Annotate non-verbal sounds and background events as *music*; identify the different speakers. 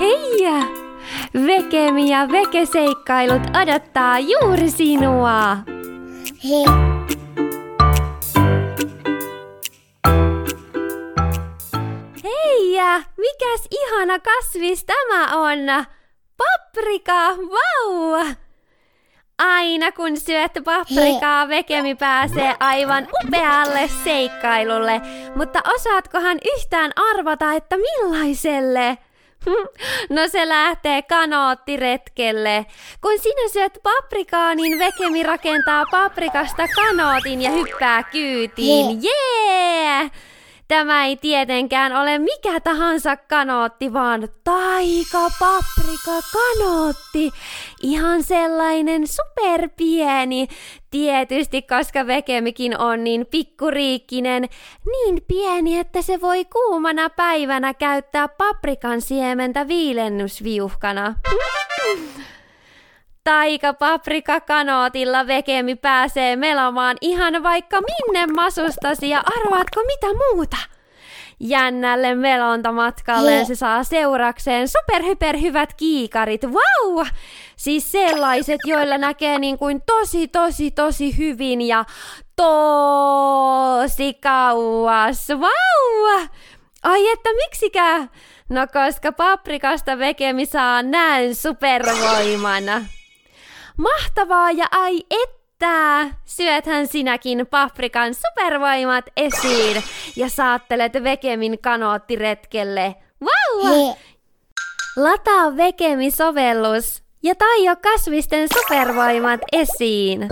Speaker 1: Hei! Vekemi ja vekeseikkailut odottaa juuri sinua.
Speaker 2: Hei.
Speaker 1: Hei! Mikäs ihana kasvis tämä on? Paprika! Vau! Aina kun syöt paprikaa, Vekemi pääsee aivan upealle seikkailulle. Mutta osaatkohan yhtään arvata, että millaiselle? *laughs* No se lähtee kanoottiretkelle. Kun sinä syöt paprikaa, niin Vekemi rakentaa paprikasta kanootin ja hyppää kyytiin. Jee! Yeah! Tämä ei tietenkään ole mikä tahansa kanootti, vaan taika paprika kanootti. Ihan sellainen superpieni. Tietysti, koska vekemikin on niin pikkuriikkinen, niin pieni, että se voi kuumana päivänä käyttää paprikan siementä viilennysviuhkana. Taika paprika kanootilla vekemi pääsee melomaan ihan vaikka minne masustasi ja arvaatko mitä muuta? Jännälle melontamatkalle se saa seurakseen superhyperhyvät kiikarit. Vau! Wow! Siis sellaiset, joilla näkee niin kuin tosi tosi tosi hyvin ja tosi kauas. Vau! Wow! Ai että miksikään? No koska paprikasta vekemi saa näin supervoimana. Mahtavaa ja ai että! Syöthän sinäkin paprikan supervoimat esiin ja saattelet Vekemin kanoottiretkelle. Vau! Lataa Vekemi-sovellus ja taio kasvisten supervoimat esiin.